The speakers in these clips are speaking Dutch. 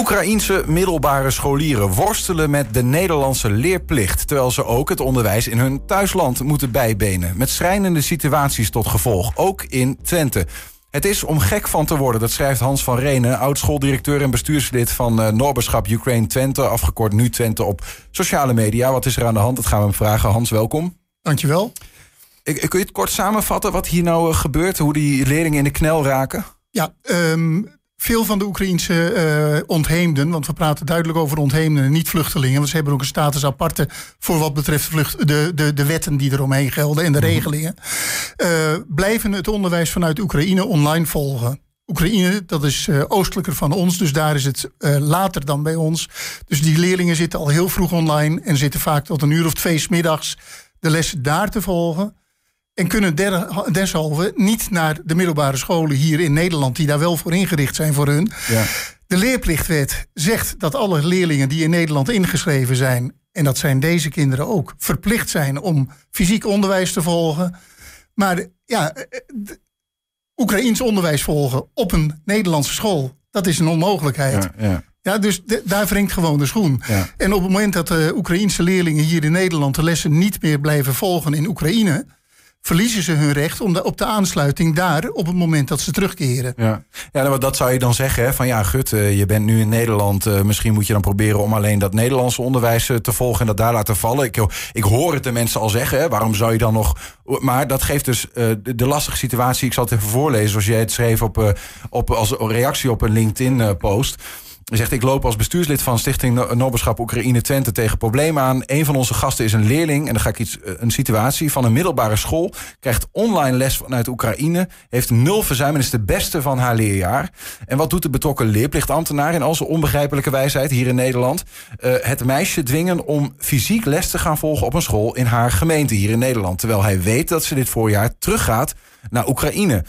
Oekraïense middelbare scholieren worstelen met de Nederlandse leerplicht... terwijl ze ook het onderwijs in hun thuisland moeten bijbenen. Met schrijnende situaties tot gevolg, ook in Twente. Het is om gek van te worden, dat schrijft Hans van Renen... oud-schooldirecteur en bestuurslid van uh, Noorberschap Ukraine Twente... afgekort nu Twente op sociale media. Wat is er aan de hand? Dat gaan we hem vragen. Hans, welkom. Dankjewel. Ik, kun je het kort samenvatten wat hier nou eh, gebeurt? Hoe die leerlingen in de knel raken? Ja, um, veel van de Oekraïnse uh, ontheemden, want we praten duidelijk over ontheemden en niet vluchtelingen, want ze hebben ook een status aparte voor wat betreft vlucht, de, de, de wetten die eromheen gelden en de mhm. regelingen, uh, blijven het onderwijs vanuit Oekraïne online volgen. Oekraïne, dat is uh, oostelijker van ons, dus daar is het later dan bij ons. Dus die leerlingen zitten al heel vroeg online en zitten vaak tot een uur of twee middags de lessen daar te volgen. En kunnen deshalve niet naar de middelbare scholen hier in Nederland, die daar wel voor ingericht zijn voor hun. Ja. De leerplichtwet zegt dat alle leerlingen die in Nederland ingeschreven zijn, en dat zijn deze kinderen ook, verplicht zijn om fysiek onderwijs te volgen. Maar ja, Oekraïens onderwijs volgen op een Nederlandse school, dat is een onmogelijkheid. Ja, ja. ja dus daar wringt gewoon de schoen. Ja. En op het moment dat de Oekraïense leerlingen hier in Nederland de lessen niet meer blijven volgen in Oekraïne, verliezen ze hun recht om op de aansluiting daar op het moment dat ze terugkeren. Ja, ja nou, dat zou je dan zeggen, hè? van ja, Gut, eh, je bent nu in Nederland. Uh, misschien moet je dan proberen om alleen dat Nederlandse onderwijs eh, te volgen en dat daar laten vallen. Ik, ik hoor het de mensen al zeggen, hè? waarom zou je dan nog. Maar dat geeft dus de, de, lastige situatie. Ik zal het even voorlezen, zoals jij het schreef op, op, als reactie op een LinkedIn-post. Zegt, ik loop als bestuurslid van Stichting Nobelschap Oekraïne Twente tegen problemen aan. Een van onze gasten is een leerling, en dan ga ik iets, eh, een situatie van een middelbare school. Krijgt online les vanuit Oekraïne. Heeft nul verzuim en is de beste van haar leerjaar. En wat doet de betrokken leerplichtambtenaar in al zijn onbegrijpelijke wijsheid hier in Nederland? Uh, het meisje dwingen om fysiek les te gaan volgen op een school in haar gemeente hier in Nederland. Terwijl hij weet dat ze dit voorjaar teruggaat naar Oekraïne.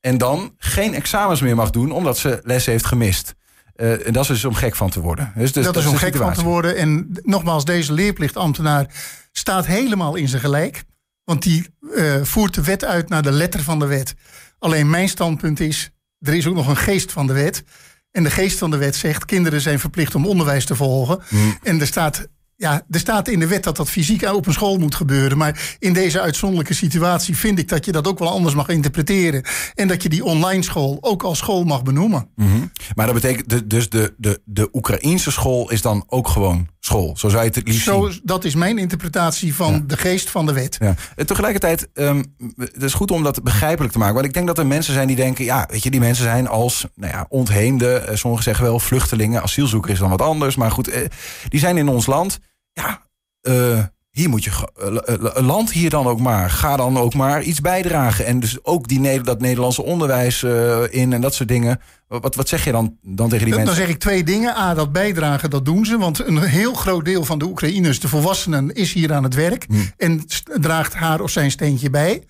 En dan geen examens meer mag doen omdat ze les heeft gemist. Uh, en dat is dus om gek van te worden. Dus, dus dat, is om gek van te worden. En nogmaals, deze leerplichtambtenaar staat helemaal in zijn gelijk. Want die uh, voert de wet uit naar de letter van de wet. Alleen mijn standpunt is, er is ook nog een geest van de wet. En de geest van de wet zegt, kinderen zijn verplicht om onderwijs te volgen. Mm. En er staat ja, er staat in de wet dat dat fysiek op een school moet gebeuren. Maar in deze uitzonderlijke situatie vind ik dat je dat ook wel anders mag interpreteren. En dat je die online school ook als school mag benoemen. Mm Maar dat betekent dus de, de, de Oekraïense school is dan ook gewoon school. Zo zou je het liefst Zo, Dat is mijn interpretatie van de geest van de wet. Ja. En tegelijkertijd, um, het is goed om dat begrijpelijk te maken. Want ik denk dat er mensen zijn die denken... ja, weet je, die mensen zijn als nou ja, ontheemde... Eh, sommigen zeggen wel vluchtelingen, asielzoeker is dan wat anders. Maar goed, eh, die zijn in ons land ja, uh, hier moet je uh, land hier dan ook maar. Ga dan ook maar iets bijdragen. En dus ook die, dat Nederlandse onderwijs uh, in en dat soort dingen. Wat, wat zeg je dan, dan tegen die mensen? Dan zeg ik twee dingen. A, dat bijdragen, dat doen ze. Want een heel groot deel van de Oekraïners, de volwassenen, is hier aan het werk. Hm. En draagt haar of zijn steentje bij.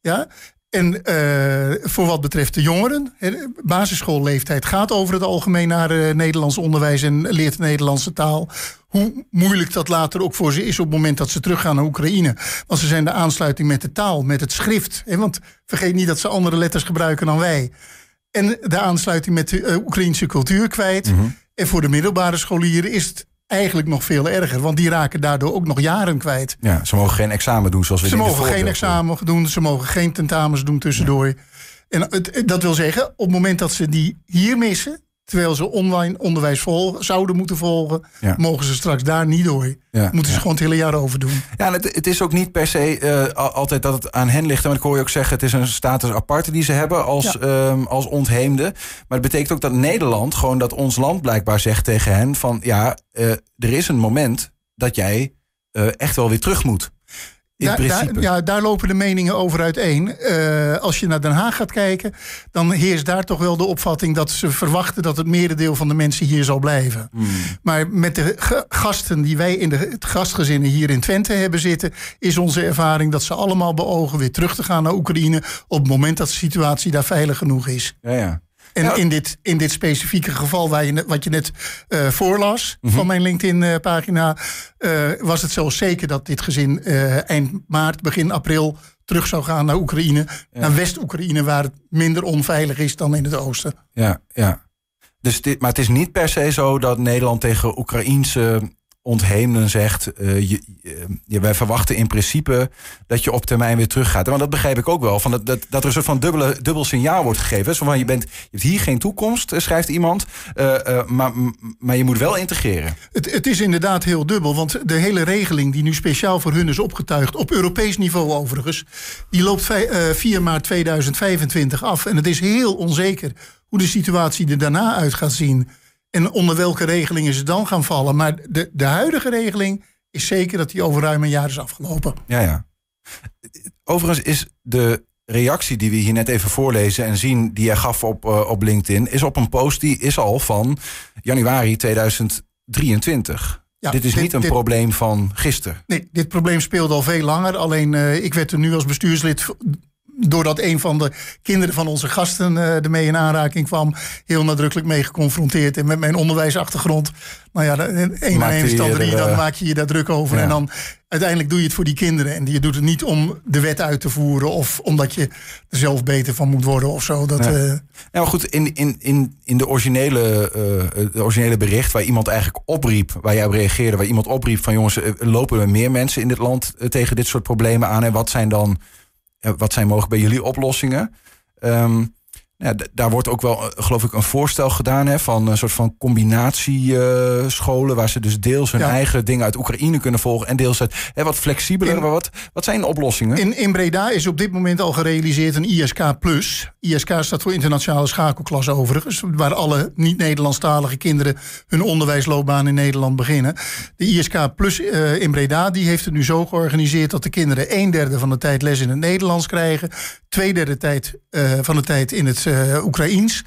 Ja? En uh, voor wat betreft de jongeren, basisschoolleeftijd gaat over het algemeen naar uh, Nederlands onderwijs en leert de Nederlandse taal. Hoe moeilijk dat later ook voor ze is op het moment dat ze teruggaan naar Oekraïne. Want ze zijn de aansluiting met de taal, met het schrift. Hè, want vergeet niet dat ze andere letters gebruiken dan wij. En de aansluiting met de uh, Oekraïnse cultuur kwijt. Mm -hmm. En voor de middelbare scholieren is het eigenlijk nog veel erger. Want die raken daardoor ook nog jaren kwijt. Ja, ze mogen geen examen doen zoals we Ze mogen geen examen doen, ze mogen geen tentamens doen tussendoor. En dat wil zeggen, op het moment dat ze die hier missen... terwijl ze online onderwijs volgen, zouden moeten volgen... mogen ze straks daar niet door. Ja, moeten ze gewoon het hele jaar over doen. Ja, het, het, is ook niet per se uh, altijd dat het aan hen ligt. Want ik hoor je ook zeggen, het is een status aparte die ze hebben als, um, als ontheemde. Maar het betekent ook dat Nederland, gewoon dat ons land blijkbaar zegt tegen hen... van ja, uh, er is een moment dat jij uh, echt wel weer terug moet. Ja, daar, ja, daar lopen de meningen over uiteen. Uh, als je naar Den Haag gaat kijken, dan heerst daar toch wel de opvatting dat ze verwachten dat het merendeel van de mensen hier zal blijven. Hmm. Maar met de gasten die wij in de gastgezinnen hier in Twente hebben zitten, is onze ervaring dat ze allemaal beogen weer terug te gaan naar Oekraïne op het moment dat de situatie daar veilig genoeg is. Ja, ja. En in, dit, in dit specifieke geval, waar je, wat je net uh, voorlas mhm. van mijn LinkedIn-pagina, uh, was het zelfs zeker dat dit gezin uh, eind maart, begin april terug zou gaan naar Oekraïne. Naar West-Oekraïne, waar het minder onveilig is dan in het oosten. Ja, ja. Dus dit, maar het is niet per se zo dat Nederland tegen Oekraïense ontheemden zegt... Uh, je, je, wij verwachten in principe dat je op termijn weer teruggaat. Want dat begrijp ik ook wel. Van dat, dat, dat er een soort van dubbele, dubbel signaal wordt gegeven. Zo van, je, bent, je hebt hier geen toekomst, schrijft iemand. Maar, maar je moet wel integreren. Het, het is inderdaad heel dubbel. Want de hele regeling die nu speciaal voor hun is opgetuigd... op Europees niveau overigens... die loopt 4 maart 2025 af. En het is heel onzeker hoe de situatie er daarna uit gaat zien... En onder welke regelingen ze dan gaan vallen. Maar de, de huidige regeling is zeker dat die over ruim een jaar is afgelopen. Ja, ja. Overigens is de reactie die we hier net even voorlezen en zien, die hij gaf op, uh, op LinkedIn, is op een post die is al van januari 2023. Ja, dit is dit, niet een dit, probleem van gisteren. Nee, dit probleem speelt al veel langer. Alleen uh, ik werd er nu als bestuurslid doordat een van de kinderen van onze gasten uh, ermee in aanraking kwam, heel nadrukkelijk mee geconfronteerd. En met mijn onderwijsachtergrond, nou ja, één na één drie, dan maak je je daar druk over. Ja. En dan uiteindelijk doe je het voor die kinderen. En je doet het niet om de wet uit te voeren of omdat je er zelf beter van moet worden of zo. Dat, ja. Uh... Nou goed, in, in, in, in de, originele, uh, de originele bericht waar iemand eigenlijk opriep, waar jij op reageerde, waar iemand opriep van jongens, lopen er meer mensen in dit land tegen dit soort problemen aan? En wat zijn dan wat zijn mogelijk bij jullie oplossingen? Um, ja, daar wordt ook wel, geloof ik, een voorstel gedaan hè, van een soort van combinatiescholen. Uh, waar ze dus deels hun ja. eigen dingen uit Oekraïne kunnen volgen. En deels het hè, wat flexibeler. In, maar wat, wat zijn de oplossingen? In, in Breda is op dit moment al gerealiseerd een ISK. ISK staat voor internationale schakelklasse overigens. Waar alle niet-Nederlandstalige kinderen hun onderwijsloopbaan in Nederland beginnen. De ISK Plus uh, in Breda die heeft het nu zo georganiseerd dat de kinderen een derde van de tijd les in het Nederlands krijgen. Twee derde tijd, uh, van de tijd in het uh, Oekraïens.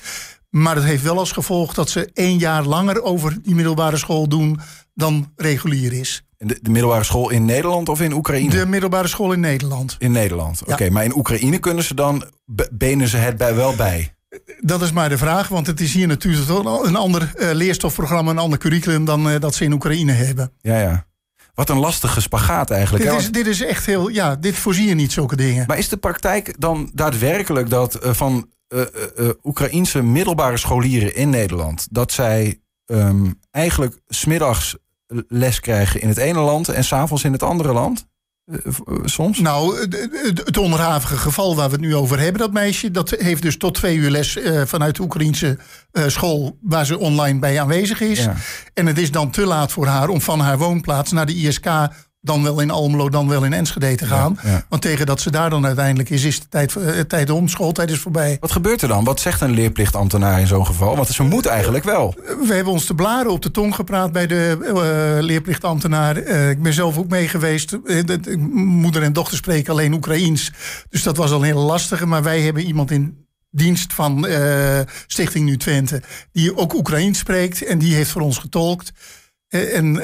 Maar dat heeft wel als gevolg dat ze één jaar langer over die middelbare school doen dan regulier is. De, de middelbare school in Nederland of in Oekraïne? De middelbare school in Nederland. In Nederland, oké. Okay, ja. Maar in Oekraïne kunnen ze dan, benen ze het bij wel bij? Dat is maar de vraag, want het is hier natuurlijk een ander uh, leerstofprogramma, een ander curriculum dan uh, dat ze in Oekraïne hebben. Ja, ja. Wat een lastige spagaat eigenlijk. Dit is, dit is echt heel, ja, dit voorzie je niet, zulke dingen. Maar is de praktijk dan daadwerkelijk dat uh, van uh, uh, Oekraïense middelbare scholieren in Nederland, dat zij um, eigenlijk smiddags les krijgen in het ene land en s'avonds in het andere land? Soms? Nou, het onderhavige geval waar we het nu over hebben, dat meisje, dat heeft dus tot twee uur les uh, vanuit de Oekraïnse uh, school waar ze online bij aanwezig is. Ja. En het is dan te laat voor haar om van haar woonplaats naar de ISK dan wel in Almelo, dan wel in Enschede te gaan. Ja, ja. Want tegen dat ze daar dan uiteindelijk is, is de tijd, uh, tijd om, schooltijd is voorbij. Wat gebeurt er dan? Wat zegt een leerplichtambtenaar in zo'n geval? Want ze moet eigenlijk wel. We hebben ons de blaren op de tong gepraat bij de uh, leerplichtambtenaar. Uh, ik ben zelf ook mee geweest. moeder en dochter spreken alleen Oekraïens. Dus dat was al heel lastig. Maar wij hebben iemand in dienst van Stichting Nu Twente... die ook Oekraïens spreekt en die heeft voor ons getolkt... En uh,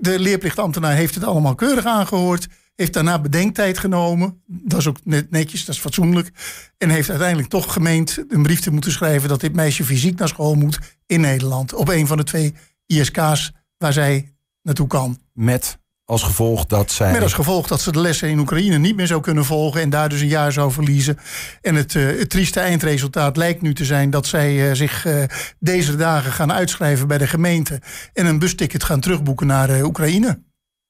de leerplichtambtenaar heeft het allemaal keurig aangehoord. Heeft daarna bedenktijd genomen. Dat is ook net netjes, dat is fatsoenlijk. En heeft uiteindelijk toch gemeend een brief te moeten schrijven... dat dit meisje fysiek naar school moet in Nederland. Op een van de twee ISK's waar zij naartoe kan. Met als gevolg dat zij. Met als gevolg dat ze de lessen in Oekraïne niet meer zou kunnen volgen. en daar dus een jaar zou verliezen. En het, uh, het trieste eindresultaat lijkt nu te zijn dat zij uh, zich uh, deze dagen gaan uitschrijven bij de gemeente. en een busticket gaan terugboeken naar Oekraïne.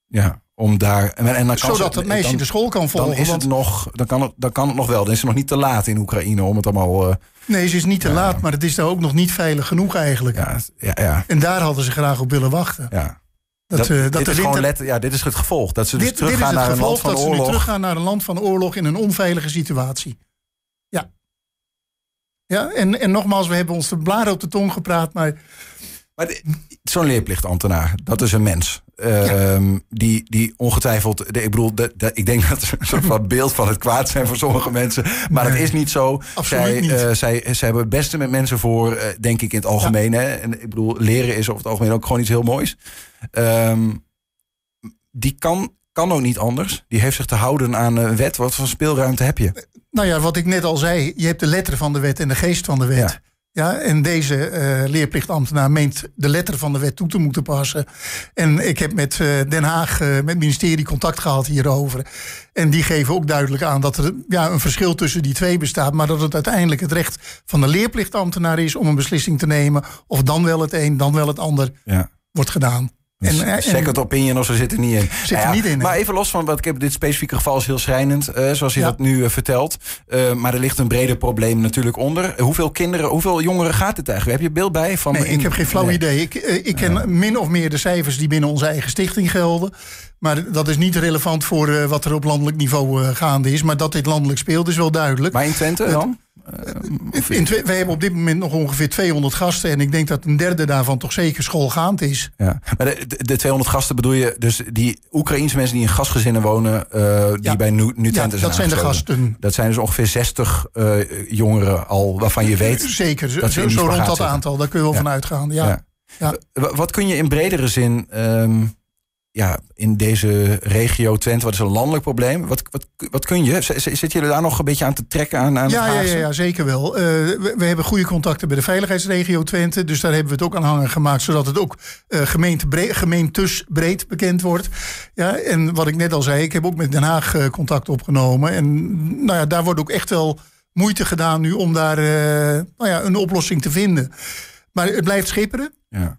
Ja, om daar. En, en dan kan Zodat het meisje dan, de school kan volgen. Dan, is het nog, dan, kan het, dan kan het nog wel. Dan is het nog niet te laat in Oekraïne om het allemaal. Nee, ze is niet te ja. laat, maar het is daar ook nog niet veilig genoeg eigenlijk. Ja, ja, ja. En daar hadden ze graag op willen wachten. Ja. Dat, dat, uh, dat dit, is winter... letter, ja, dit is het gevolg. Dat ze dus dit, teruggaan dit is het naar gevolg een land van dat oorlog. ze nu teruggaan naar een land van oorlog in een onveilige situatie. Ja. Ja, en, en nogmaals, we hebben ons de blaren op de tong gepraat, maar... Maar zo'n leerplichtambtenaar, dat is een mens. Uh, ja. die, die ongetwijfeld, ik bedoel, de, de, ik denk dat ze een soort van beeld van het kwaad zijn voor sommige mensen. Maar nee, dat is niet zo. Zij, niet. Uh, zij, zij hebben het beste met mensen voor, uh, denk ik in het algemeen. Ja. Hè? En ik bedoel, leren is over het algemeen ook gewoon iets heel moois. Um, die kan, kan ook niet anders. Die heeft zich te houden aan een wet. Wat voor speelruimte heb je? Nou ja, wat ik net al zei. Je hebt de letter van de wet en de geest van de wet. Ja. Ja, en deze uh, leerplichtambtenaar meent de letter van de wet toe te moeten passen. En ik heb met uh, Den Haag, uh, met het ministerie, contact gehad hierover. En die geven ook duidelijk aan dat er ja, een verschil tussen die twee bestaat. Maar dat het uiteindelijk het recht van de leerplichtambtenaar is om een beslissing te nemen. Of dan wel het een, dan wel het ander ja. wordt gedaan. En, en, second opinion of ze zitten niet in. Zit er niet in. Maar even los van wat ik heb, dit specifieke geval is heel schrijnend, uh, zoals je dat nu uh, vertelt. Uh, maar er ligt een breder probleem natuurlijk onder. hoeveel kinderen, hoeveel jongeren gaat het eigenlijk? Heb je beeld bij? Van nee, ik heb geen flauw nee. idee. Ik, ik ken min of meer de cijfers die binnen onze eigen stichting gelden. Maar dat is niet relevant voor wat er op landelijk niveau gaande is. Maar dat dit landelijk speelt is wel duidelijk. Maar in Twente dan? Uh, in wij hebben op dit moment nog ongeveer 200 gasten. En ik denk dat een derde daarvan toch zeker schoolgaand is. Ja. Maar de, de, 200 gasten bedoel je dus die Oekraïense mensen die in gastgezinnen wonen. Uh, die ja. bij nu, nu ja, dat zijn de gasten. Dat zijn dus ongeveer 60 uh, jongeren al waarvan je weet. Zeker, dat zo, zo rond dat zitten. aantal. Daar kun je wel van uitgaan. Ja. Ja. Wat kun je in bredere zin. Um, ja, in deze regio Twente, wat is een landelijk probleem? Wat, wat, wat kun je? Zit jullie daar nog een beetje aan te trekken aan, aan ja, ja, ja, ja, zeker wel. Uh, we, we, hebben goede contacten bij de veiligheidsregio Twente. Dus daar hebben we het ook aan hangen gemaakt, zodat het ook uh, gemeentebreed, gemeentusbreed bekend wordt. Ja, en wat ik net al zei, ik heb ook met Den Haag uh, contact opgenomen. En nou ja, daar wordt ook echt wel moeite gedaan nu om daar nou ja, een oplossing te vinden. Maar het blijft schipperen. Ja.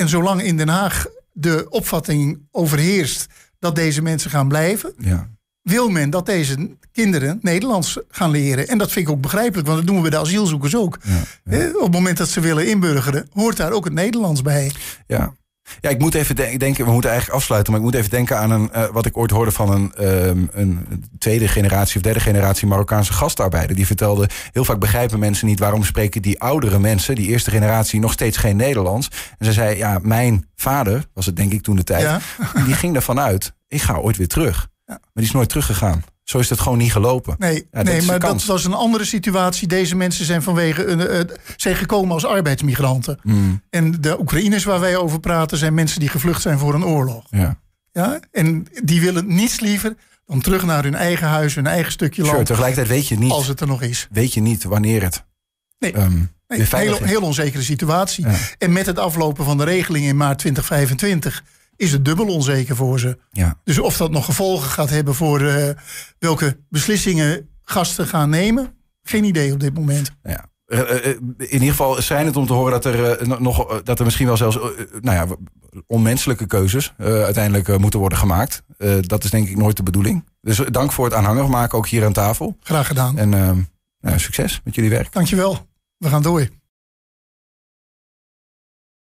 en zolang in Den Haag de opvatting overheerst dat deze mensen gaan blijven, ja. wil men dat deze kinderen Nederlands gaan leren. En dat vind ik ook begrijpelijk, want dat doen we bij de asielzoekers ook. Ja, Op het moment dat ze willen inburgeren, hoort daar ook het Nederlands bij. Ja. Ja, ik moet even denken, we moeten eigenlijk afsluiten, maar ik moet even denken aan een, uh, wat ik ooit hoorde van een, um, een tweede generatie of derde generatie Marokkaanse gastarbeider. Die vertelde, heel vaak begrijpen mensen niet waarom spreken die oudere mensen, die eerste generatie, nog steeds geen Nederlands. En ze zei, ja, mijn vader, was het denk ik toen de tijd, ja. die ging ervan uit, ik ga ooit weer terug. Ja. Maar die is nooit teruggegaan. Zo is het gewoon niet gelopen. Nee, nee maar dat was een andere situatie. Deze mensen zijn vanwege uh, zijn gekomen als arbeidsmigranten. Mm. En de Oekraïners waar wij over praten zijn mensen die gevlucht zijn voor een oorlog. Ja. Ja? En die willen niets liever dan terug naar hun eigen huis, hun eigen stukje land. Sure, tegelijkertijd weet je niet. Als het er nog is. Weet je niet wanneer het. Nee. Um, nee heel, heel onzekere situatie. Ja. En met het aflopen van de regeling in maart 2025 is het dubbel onzeker voor ze. Ja. Dus of dat nog gevolgen gaat hebben voor uh, welke beslissingen gasten gaan nemen, geen idee op dit moment. Ja. Uh, uh, in ieder geval schijnt het om te horen dat er, nog, dat er misschien wel zelfs nou ja, onmenselijke keuzes uiteindelijk moeten worden gemaakt. dat is denk ik nooit de bedoeling. Dus dank voor het aanhanger maken, ook hier aan tafel. Graag gedaan. En nou, succes met jullie werk. Dankjewel. We gaan door.